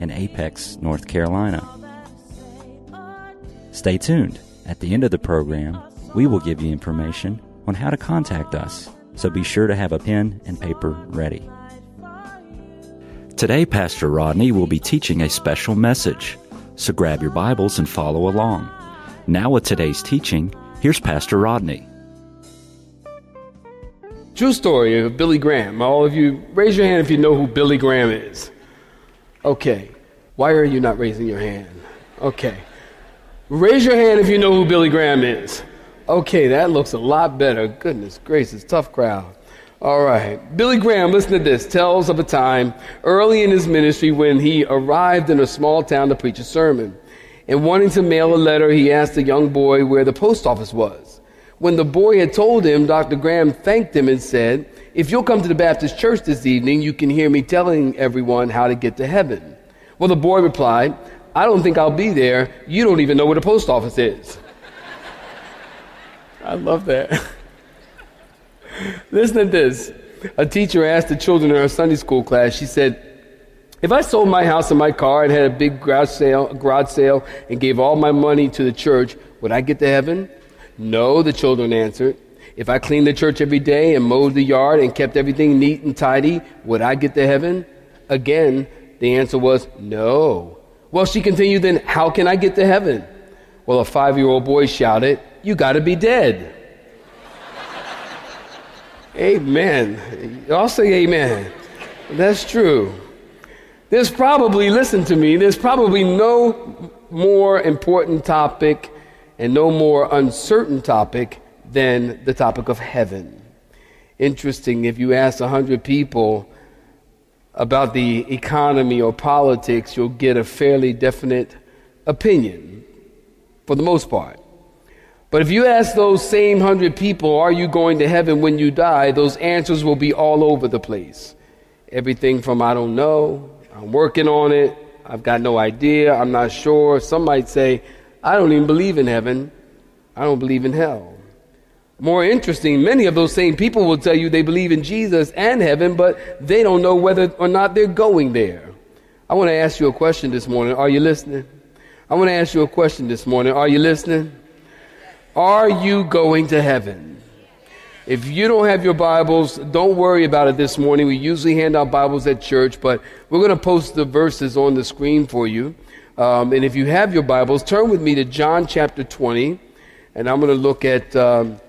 in Apex, North Carolina. Stay tuned. At the end of the program, we will give you information on how to contact us, so be sure to have a pen and paper ready. Today, Pastor Rodney will be teaching a special message, so grab your Bibles and follow along. Now, with today's teaching, here's Pastor Rodney. True story of Billy Graham. All of you, raise your hand if you know who Billy Graham is. Okay. Why are you not raising your hand? Okay. Raise your hand if you know who Billy Graham is. Okay, that looks a lot better. Goodness gracious, tough crowd. All right. Billy Graham, listen to this, tells of a time early in his ministry when he arrived in a small town to preach a sermon. And wanting to mail a letter, he asked a young boy where the post office was. When the boy had told him, Dr. Graham thanked him and said, If you'll come to the Baptist church this evening, you can hear me telling everyone how to get to heaven. Well, the boy replied, I don't think I'll be there. You don't even know where the post office is. I love that. Listen to this. A teacher asked the children in her Sunday school class, she said, if I sold my house and my car and had a big garage sale, garage sale and gave all my money to the church, would I get to heaven? No, the children answered. If I cleaned the church every day and mowed the yard and kept everything neat and tidy, would I get to heaven? Again, the answer was no. Well, she continued, then how can I get to heaven? Well, a five year old boy shouted, You gotta be dead. amen. I'll say amen. That's true. There's probably, listen to me, there's probably no more important topic and no more uncertain topic than the topic of heaven. Interesting, if you ask 100 people about the economy or politics, you'll get a fairly definite opinion for the most part. But if you ask those same 100 people, are you going to heaven when you die, those answers will be all over the place. Everything from I don't know, I'm working on it, I've got no idea, I'm not sure. Some might say, I don't even believe in heaven, I don't believe in hell. More interesting, many of those same people will tell you they believe in Jesus and heaven, but they don't know whether or not they're going there. I want to ask you a question this morning. Are you listening? I want to ask you a question this morning. Are you listening? Are you going to heaven? If you don't have your Bibles, don't worry about it this morning. We usually hand out Bibles at church, but we're going to post the verses on the screen for you. Um, and if you have your Bibles, turn with me to John chapter 20, and I'm going to look at. Um,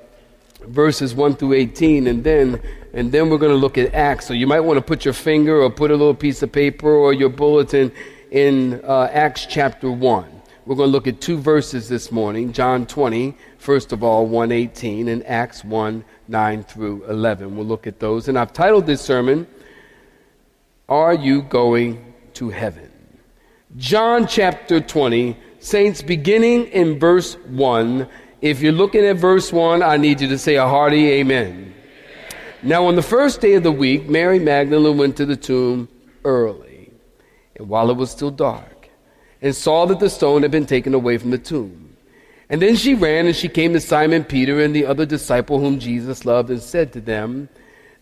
verses 1 through 18 and then and then we're going to look at acts. So you might want to put your finger or put a little piece of paper or your bulletin in uh, acts chapter 1 we're going to look at two verses this morning john 20 first of all 118 and acts 1 9 through 11 we'll look at those. And i've titled this sermon are you going to heaven? John chapter 20 saints beginning in verse 1 if you're looking at verse 1, I need you to say a hearty amen. Now, on the first day of the week, Mary Magdalene went to the tomb early, and while it was still dark, and saw that the stone had been taken away from the tomb. And then she ran and she came to Simon Peter and the other disciple whom Jesus loved and said to them,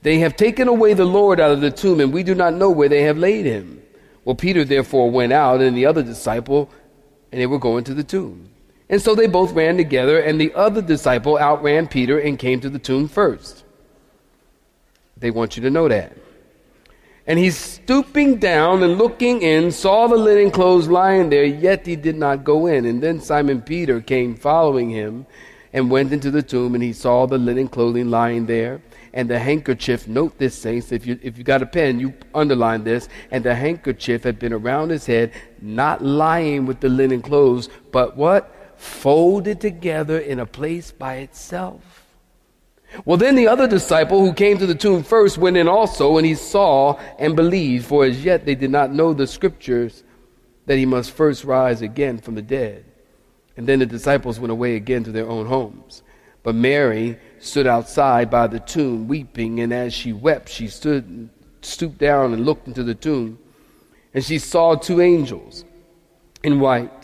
They have taken away the Lord out of the tomb, and we do not know where they have laid him. Well, Peter therefore went out, and the other disciple, and they were going to the tomb. And so they both ran together, and the other disciple outran Peter and came to the tomb first. They want you to know that. And he, stooping down and looking in, saw the linen clothes lying there, yet he did not go in. And then Simon Peter came following him and went into the tomb, and he saw the linen clothing lying there, and the handkerchief. Note this, saints, if you, if you got a pen, you underline this. And the handkerchief had been around his head, not lying with the linen clothes, but what? Folded together in a place by itself. Well, then the other disciple who came to the tomb first went in also, and he saw and believed, for as yet they did not know the scriptures that he must first rise again from the dead. And then the disciples went away again to their own homes. But Mary stood outside by the tomb weeping, and as she wept, she stood stooped down and looked into the tomb, and she saw two angels in white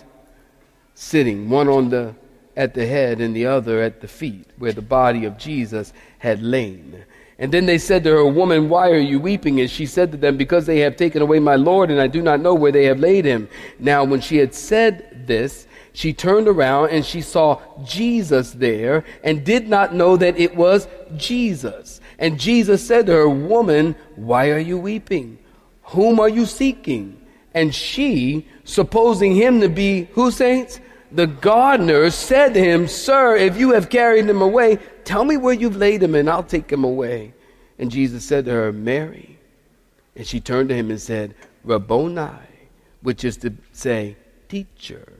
sitting, one on the at the head and the other at the feet, where the body of Jesus had lain. And then they said to her, Woman, why are you weeping? And she said to them, Because they have taken away my Lord, and I do not know where they have laid him. Now, when she had said this, she turned around and she saw Jesus there, and did not know that it was Jesus. And Jesus said to her, Woman, why are you weeping? Whom are you seeking? And she, supposing him to be, who saints? The gardener said to him, Sir, if you have carried him away, tell me where you've laid him, and I'll take him away. And Jesus said to her, Mary. And she turned to him and said, Rabboni, which is to say, teacher.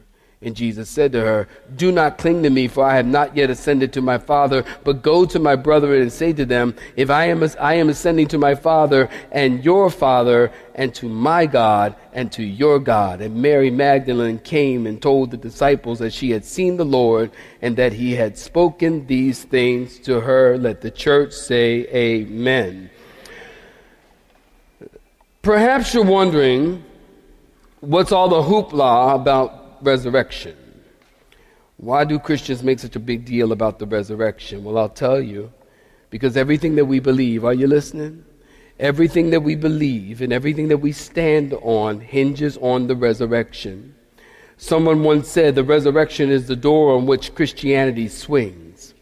And Jesus said to her, Do not cling to me, for I have not yet ascended to my Father, but go to my brethren and say to them, If I am, I am ascending to my Father and your Father, and to my God and to your God. And Mary Magdalene came and told the disciples that she had seen the Lord and that he had spoken these things to her. Let the church say, Amen. Perhaps you're wondering what's all the hoopla about resurrection. Why do Christians make such a big deal about the resurrection? Well, I'll tell you. Because everything that we believe, are you listening? Everything that we believe and everything that we stand on hinges on the resurrection. Someone once said the resurrection is the door on which Christianity swings.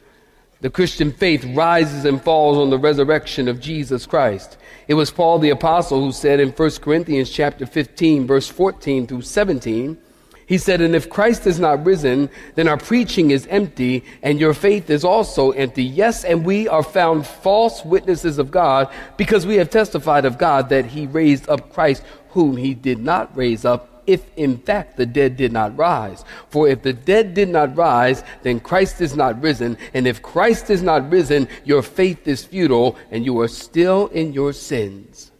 The Christian faith rises and falls on the resurrection of Jesus Christ. It was Paul the apostle who said in 1 Corinthians chapter 15 verse 14 through 17, he said, And if Christ is not risen, then our preaching is empty, and your faith is also empty. Yes, and we are found false witnesses of God, because we have testified of God that he raised up Christ, whom he did not raise up, if in fact the dead did not rise. For if the dead did not rise, then Christ is not risen. And if Christ is not risen, your faith is futile, and you are still in your sins.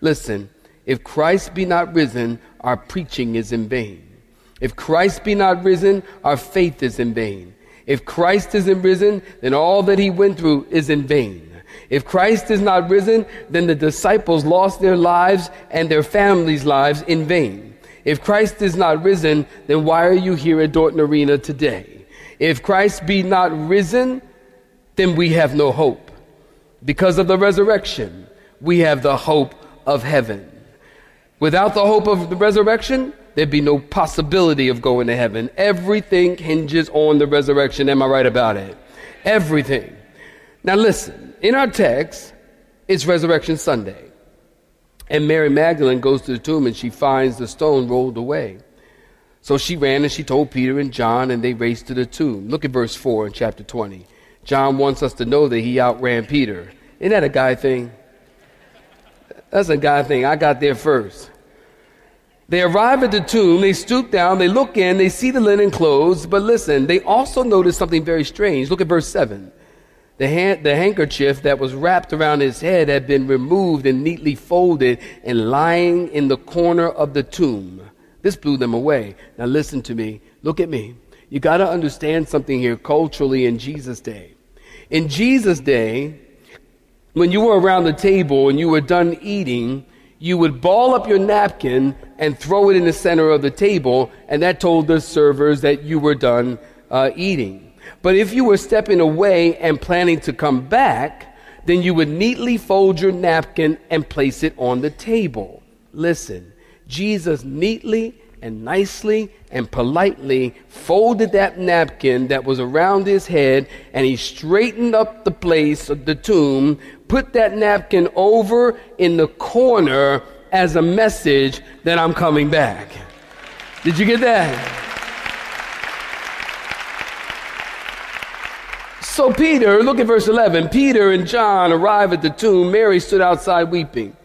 Listen, if Christ be not risen, our preaching is in vain. If Christ be not risen, our faith is in vain. If Christ isn't risen, then all that he went through is in vain. If Christ is not risen, then the disciples lost their lives and their families' lives in vain. If Christ is not risen, then why are you here at Dorton Arena today? If Christ be not risen, then we have no hope. Because of the resurrection, we have the hope of heaven. Without the hope of the resurrection, there'd be no possibility of going to heaven. Everything hinges on the resurrection. Am I right about it? Everything. Now listen, in our text, it's Resurrection Sunday. And Mary Magdalene goes to the tomb and she finds the stone rolled away. So she ran and she told Peter and John, and they raced to the tomb. Look at verse 4 in chapter 20. John wants us to know that he outran Peter. Isn't that a guy thing? That's a guy thing. I got there first. They arrive at the tomb, they stoop down, they look in, they see the linen clothes, but listen, they also notice something very strange. Look at verse 7. The, hand, the handkerchief that was wrapped around his head had been removed and neatly folded and lying in the corner of the tomb. This blew them away. Now listen to me. Look at me. You got to understand something here culturally in Jesus' day. In Jesus' day, when you were around the table and you were done eating, you would ball up your napkin and throw it in the center of the table, and that told the servers that you were done uh, eating. But if you were stepping away and planning to come back, then you would neatly fold your napkin and place it on the table. Listen, Jesus neatly and nicely and politely folded that napkin that was around his head and he straightened up the place of the tomb, put that napkin over in the corner as a message that I'm coming back. Did you get that? So Peter, look at verse 11. Peter and John arrive at the tomb. Mary stood outside weeping.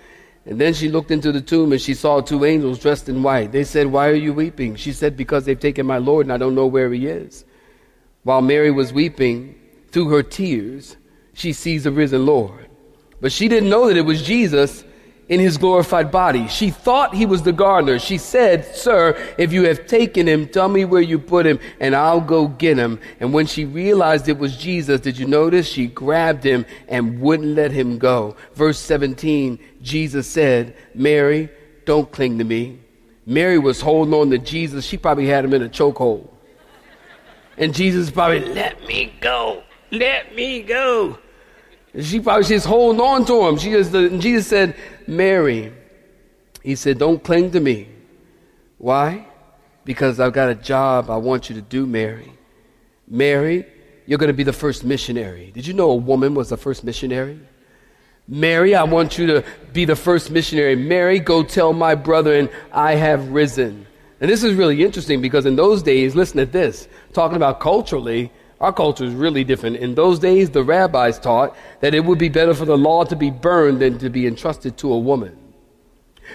And then she looked into the tomb and she saw two angels dressed in white. They said, Why are you weeping? She said, Because they've taken my Lord and I don't know where he is. While Mary was weeping, through her tears, she sees the risen Lord. But she didn't know that it was Jesus in his glorified body. She thought he was the gardener. She said, Sir, if you have taken him, tell me where you put him, and I'll go get him. And when she realized it was Jesus, did you notice? She grabbed him and wouldn't let him go. Verse 17, Jesus said, Mary, don't cling to me. Mary was holding on to Jesus. She probably had him in a chokehold. And Jesus probably, let me go. Let me go. She probably she's holding on to him. She just, and Jesus said, Mary. He said, don't cling to me. Why? Because I've got a job I want you to do, Mary. Mary, you're going to be the first missionary. Did you know a woman was the first missionary? Mary, I want you to be the first missionary. Mary, go tell my brother, and I have risen. And this is really interesting because in those days, listen to this, talking about culturally, our culture is really different. In those days, the rabbis taught that it would be better for the law to be burned than to be entrusted to a woman.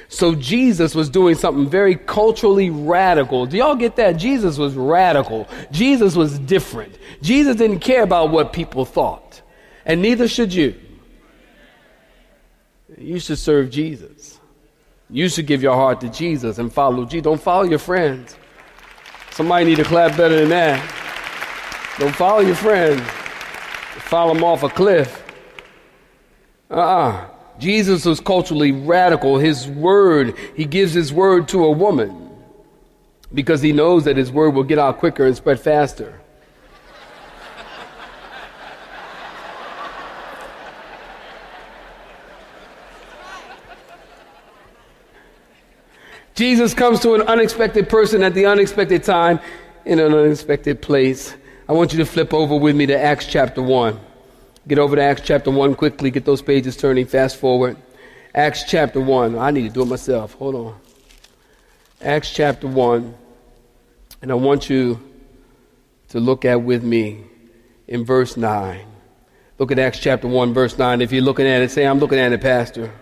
So Jesus was doing something very culturally radical. Do y'all get that? Jesus was radical. Jesus was different. Jesus didn't care about what people thought. And neither should you. You should serve Jesus. You should give your heart to Jesus and follow Jesus. Don't follow your friends. Somebody need to clap better than that. Don't follow your friends. Follow them off a cliff. Uh-uh. Jesus was culturally radical. His word, he gives his word to a woman because he knows that his word will get out quicker and spread faster. Jesus comes to an unexpected person at the unexpected time in an unexpected place. I want you to flip over with me to Acts chapter 1. Get over to Acts chapter 1 quickly. Get those pages turning. Fast forward. Acts chapter 1. I need to do it myself. Hold on. Acts chapter 1. And I want you to look at with me in verse 9. Look at Acts chapter 1, verse 9. If you're looking at it, say, I'm looking at it, Pastor.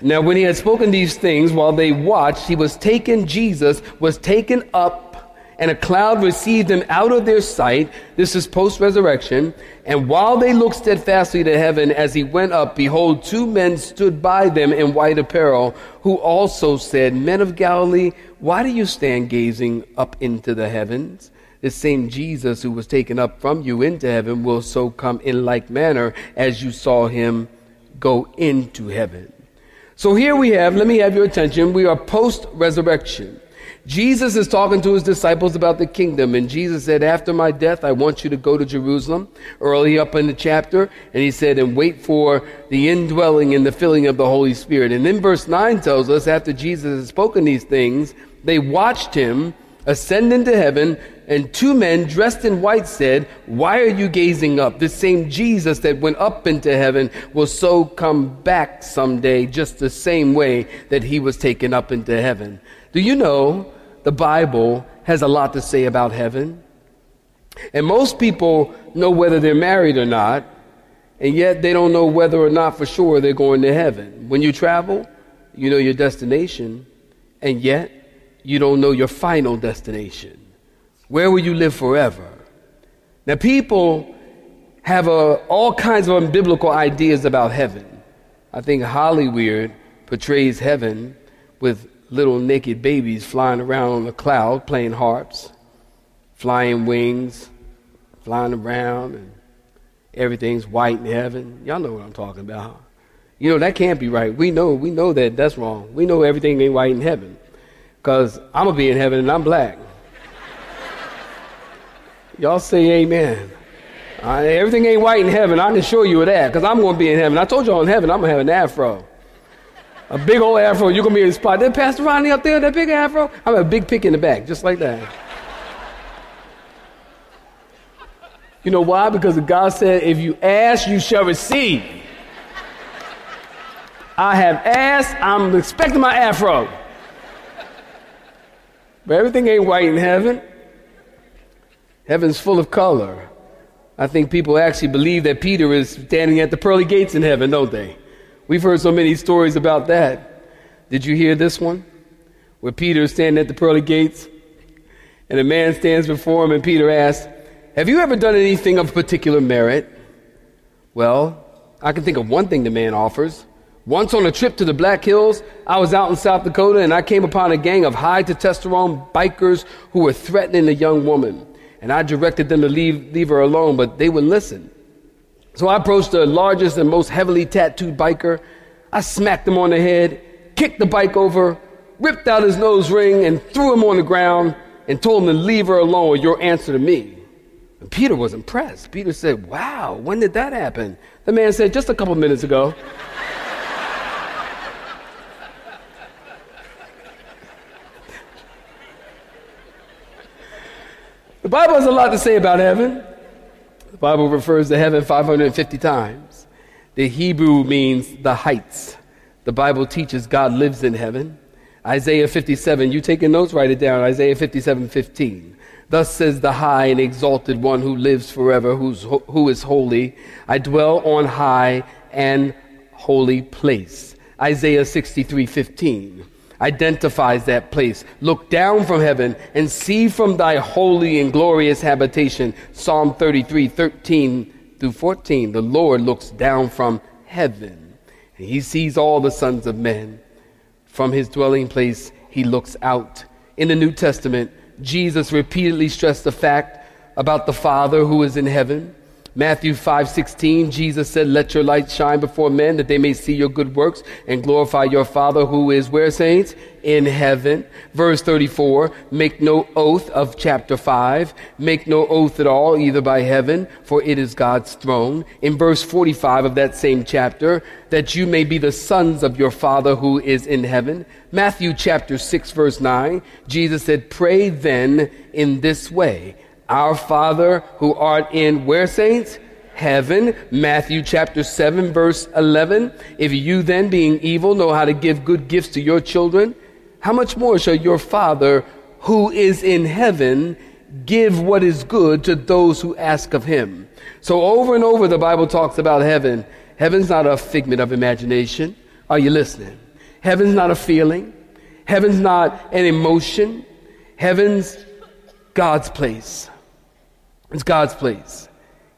Now, when he had spoken these things, while they watched, he was taken, Jesus was taken up, and a cloud received him out of their sight. This is post resurrection. And while they looked steadfastly to heaven as he went up, behold, two men stood by them in white apparel, who also said, Men of Galilee, why do you stand gazing up into the heavens? The same Jesus who was taken up from you into heaven will so come in like manner as you saw him go into heaven. So here we have, let me have your attention, we are post resurrection. Jesus is talking to his disciples about the kingdom, and Jesus said, After my death, I want you to go to Jerusalem, early up in the chapter, and he said, And wait for the indwelling and the filling of the Holy Spirit. And then verse 9 tells us, after Jesus had spoken these things, they watched him ascend into heaven, and two men dressed in white said, Why are you gazing up? This same Jesus that went up into heaven will so come back someday, just the same way that he was taken up into heaven. Do you know the Bible has a lot to say about heaven? And most people know whether they're married or not, and yet they don't know whether or not for sure they're going to heaven. When you travel, you know your destination, and yet you don't know your final destination. Where will you live forever? Now, people have uh, all kinds of unbiblical ideas about heaven. I think Hollywood portrays heaven with little naked babies flying around on the cloud playing harps, flying wings, flying around, and everything's white in heaven. Y'all know what I'm talking about. You know, that can't be right. We know, we know that that's wrong. We know everything ain't white in heaven. Because I'm going to be in heaven and I'm black. Y'all say amen. Uh, everything ain't white in heaven. I can assure you of that because I'm going to be in heaven. I told y'all in heaven I'm going to have an afro. A big old afro. You're to be in the spot. That Pastor Rodney up there, that big afro. I'm a big pick in the back, just like that. You know why? Because God said, if you ask, you shall receive. I have asked, I'm expecting my afro. But everything ain't white in heaven. Heaven's full of color. I think people actually believe that Peter is standing at the pearly gates in heaven, don't they? We've heard so many stories about that. Did you hear this one? Where Peter is standing at the pearly gates, and a man stands before him, and Peter asks, Have you ever done anything of particular merit? Well, I can think of one thing the man offers. Once on a trip to the Black Hills, I was out in South Dakota and I came upon a gang of high testosterone bikers who were threatening a young woman. And I directed them to leave, leave her alone, but they wouldn't listen. So I approached the largest and most heavily tattooed biker. I smacked him on the head, kicked the bike over, ripped out his nose ring, and threw him on the ground and told him to leave her alone your answer to me. And Peter was impressed. Peter said, Wow, when did that happen? The man said, Just a couple minutes ago. the Bible has a lot to say about heaven. Bible refers to heaven 550 times. The Hebrew means the heights. The Bible teaches God lives in heaven. Isaiah 57, you taking notes, write it down. Isaiah 57, 15. Thus says the high and exalted one who lives forever, who's, who is holy. I dwell on high and holy place. Isaiah 63, 15 identifies that place. Look down from heaven and see from thy holy and glorious habitation. Psalm 33, 13 through 14. The Lord looks down from heaven and he sees all the sons of men. From his dwelling place, he looks out. In the New Testament, Jesus repeatedly stressed the fact about the Father who is in heaven. Matthew 5:16 Jesus said let your light shine before men that they may see your good works and glorify your father who is where saints? In heaven. Verse 34 make no oath of chapter 5 make no oath at all either by heaven for it is God's throne. In verse 45 of that same chapter that you may be the sons of your father who is in heaven. Matthew chapter 6 verse 9 Jesus said pray then in this way our Father who art in where, saints? Heaven. Matthew chapter 7, verse 11. If you then, being evil, know how to give good gifts to your children, how much more shall your Father who is in heaven give what is good to those who ask of him? So over and over the Bible talks about heaven. Heaven's not a figment of imagination. Are you listening? Heaven's not a feeling. Heaven's not an emotion. Heaven's God's place. It's God's place.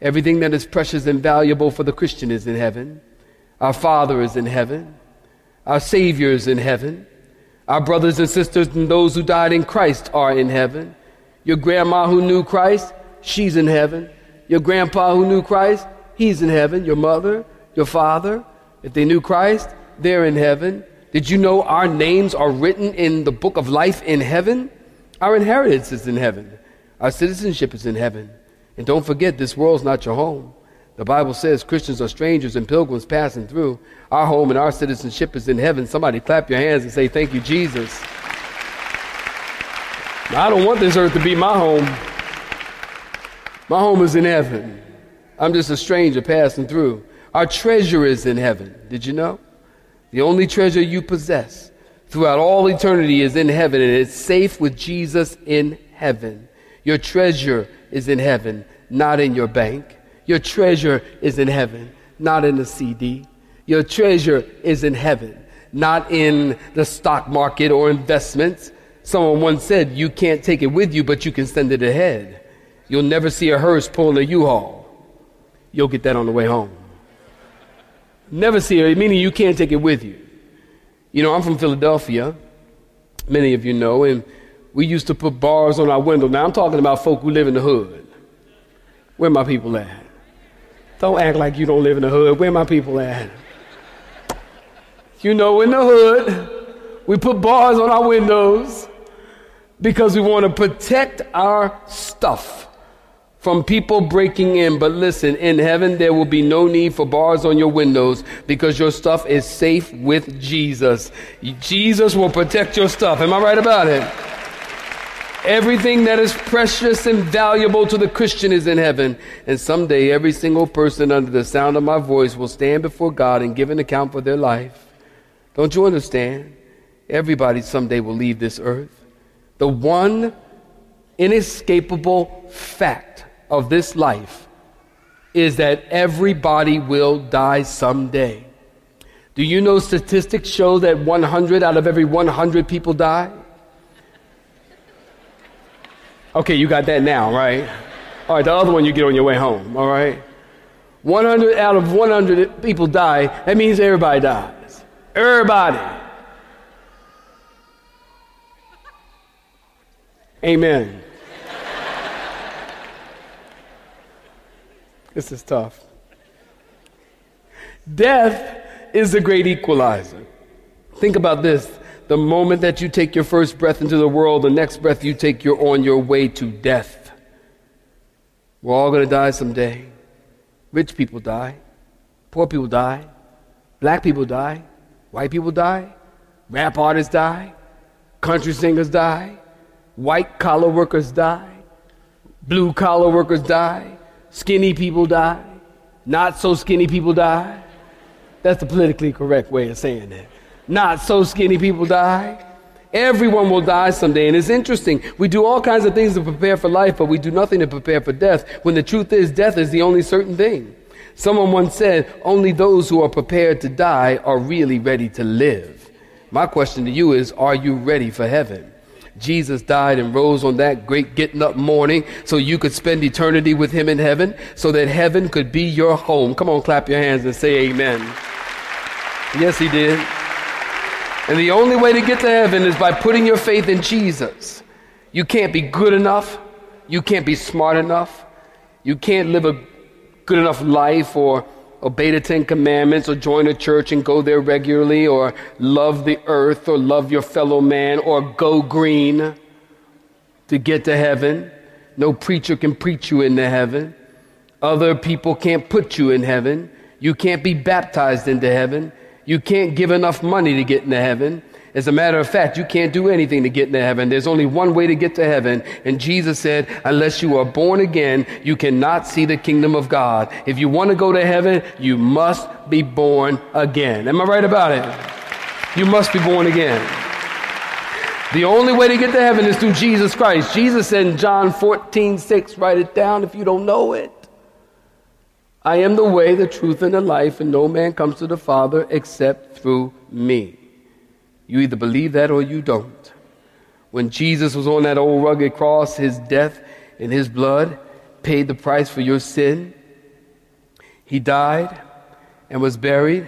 Everything that is precious and valuable for the Christian is in heaven. Our Father is in heaven. Our Savior is in heaven. Our brothers and sisters and those who died in Christ are in heaven. Your grandma who knew Christ, she's in heaven. Your grandpa who knew Christ, he's in heaven. Your mother, your father, if they knew Christ, they're in heaven. Did you know our names are written in the book of life in heaven? Our inheritance is in heaven. Our citizenship is in heaven. And don't forget, this world's not your home. The Bible says Christians are strangers and pilgrims passing through. Our home and our citizenship is in heaven. Somebody clap your hands and say, Thank you, Jesus. I don't want this earth to be my home. My home is in heaven. I'm just a stranger passing through. Our treasure is in heaven. Did you know? The only treasure you possess throughout all eternity is in heaven, and it's safe with Jesus in heaven. Your treasure is in heaven, not in your bank. Your treasure is in heaven, not in the CD. Your treasure is in heaven, not in the stock market or investments. Someone once said, You can't take it with you, but you can send it ahead. You'll never see a hearse pulling a U haul. You'll get that on the way home. Never see it, meaning you can't take it with you. You know, I'm from Philadelphia. Many of you know, and we used to put bars on our window. Now I'm talking about folk who live in the hood. Where my people at? Don't act like you don't live in the hood. Where my people at? You know, in the hood, we put bars on our windows because we want to protect our stuff from people breaking in. But listen, in heaven, there will be no need for bars on your windows because your stuff is safe with Jesus. Jesus will protect your stuff. Am I right about it? Everything that is precious and valuable to the Christian is in heaven. And someday, every single person under the sound of my voice will stand before God and give an account for their life. Don't you understand? Everybody someday will leave this earth. The one inescapable fact of this life is that everybody will die someday. Do you know statistics show that 100 out of every 100 people die? Okay, you got that now, right? All right, the other one you get on your way home, all right? 100 out of 100 people die. That means everybody dies. Everybody. Amen. this is tough. Death is the great equalizer. Think about this. The moment that you take your first breath into the world, the next breath you take, you're on your way to death. We're all going to die someday. Rich people die. Poor people die. Black people die. White people die. Rap artists die. Country singers die. White collar workers die. Blue collar workers die. Skinny people die. Not so skinny people die. That's the politically correct way of saying that. Not so skinny people die. Everyone will die someday. And it's interesting. We do all kinds of things to prepare for life, but we do nothing to prepare for death. When the truth is, death is the only certain thing. Someone once said, only those who are prepared to die are really ready to live. My question to you is, are you ready for heaven? Jesus died and rose on that great getting up morning so you could spend eternity with him in heaven, so that heaven could be your home. Come on, clap your hands and say amen. Yes, he did. And the only way to get to heaven is by putting your faith in Jesus. You can't be good enough. You can't be smart enough. You can't live a good enough life or obey the Ten Commandments or join a church and go there regularly or love the earth or love your fellow man or go green to get to heaven. No preacher can preach you into heaven. Other people can't put you in heaven. You can't be baptized into heaven. You can't give enough money to get into heaven. As a matter of fact, you can't do anything to get into heaven. There's only one way to get to heaven. And Jesus said, unless you are born again, you cannot see the kingdom of God. If you want to go to heaven, you must be born again. Am I right about it? You must be born again. The only way to get to heaven is through Jesus Christ. Jesus said in John 14, 6, write it down if you don't know it. I am the way, the truth, and the life, and no man comes to the Father except through me. You either believe that or you don't. When Jesus was on that old rugged cross, his death and his blood paid the price for your sin. He died and was buried,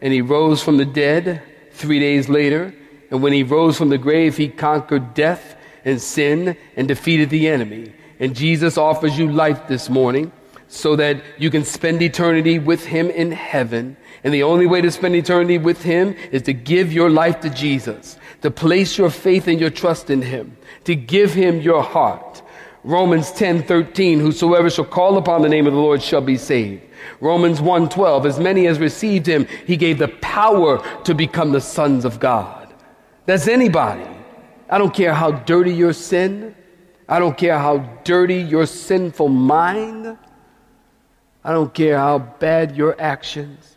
and he rose from the dead three days later. And when he rose from the grave, he conquered death and sin and defeated the enemy. And Jesus offers you life this morning so that you can spend eternity with him in heaven. And the only way to spend eternity with him is to give your life to Jesus, to place your faith and your trust in him, to give him your heart. Romans 10 13, whosoever shall call upon the name of the Lord shall be saved. Romans 1 12, as many as received him, he gave the power to become the sons of God. That's anybody. I don't care how dirty your sin. I don't care how dirty your sinful mind. I don't care how bad your actions.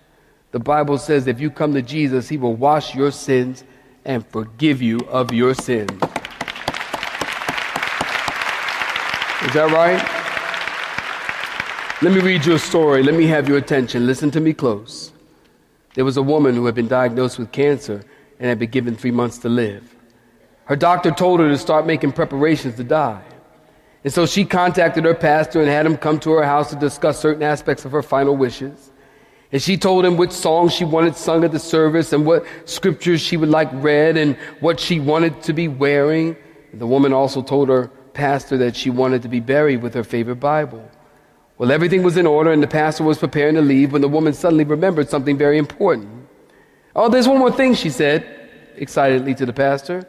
The Bible says if you come to Jesus, he will wash your sins and forgive you of your sins. Is that right? Let me read you a story. Let me have your attention. Listen to me close. There was a woman who had been diagnosed with cancer and had been given three months to live. Her doctor told her to start making preparations to die. And so she contacted her pastor and had him come to her house to discuss certain aspects of her final wishes. And she told him which songs she wanted sung at the service and what scriptures she would like read and what she wanted to be wearing. The woman also told her pastor that she wanted to be buried with her favorite Bible. Well, everything was in order and the pastor was preparing to leave when the woman suddenly remembered something very important. Oh, there's one more thing, she said excitedly to the pastor.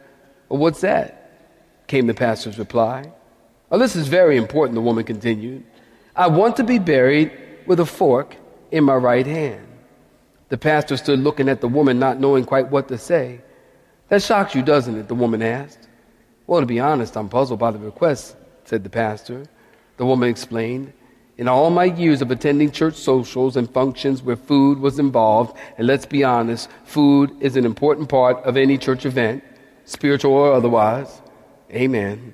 Well, what's that? came the pastor's reply. Oh, this is very important, the woman continued. I want to be buried with a fork in my right hand. The pastor stood looking at the woman, not knowing quite what to say. That shocks you, doesn't it? the woman asked. Well, to be honest, I'm puzzled by the request, said the pastor. The woman explained. In all my years of attending church socials and functions where food was involved, and let's be honest, food is an important part of any church event, spiritual or otherwise. Amen.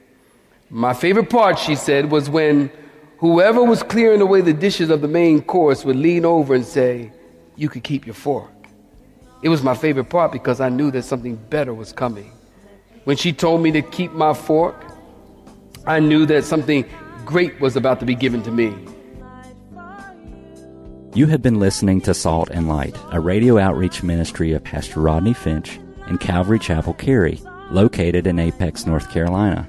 My favorite part, she said, was when whoever was clearing away the dishes of the main course would lean over and say, You could keep your fork. It was my favorite part because I knew that something better was coming. When she told me to keep my fork, I knew that something great was about to be given to me. You have been listening to Salt and Light, a radio outreach ministry of Pastor Rodney Finch in Calvary Chapel, Cary, located in Apex, North Carolina.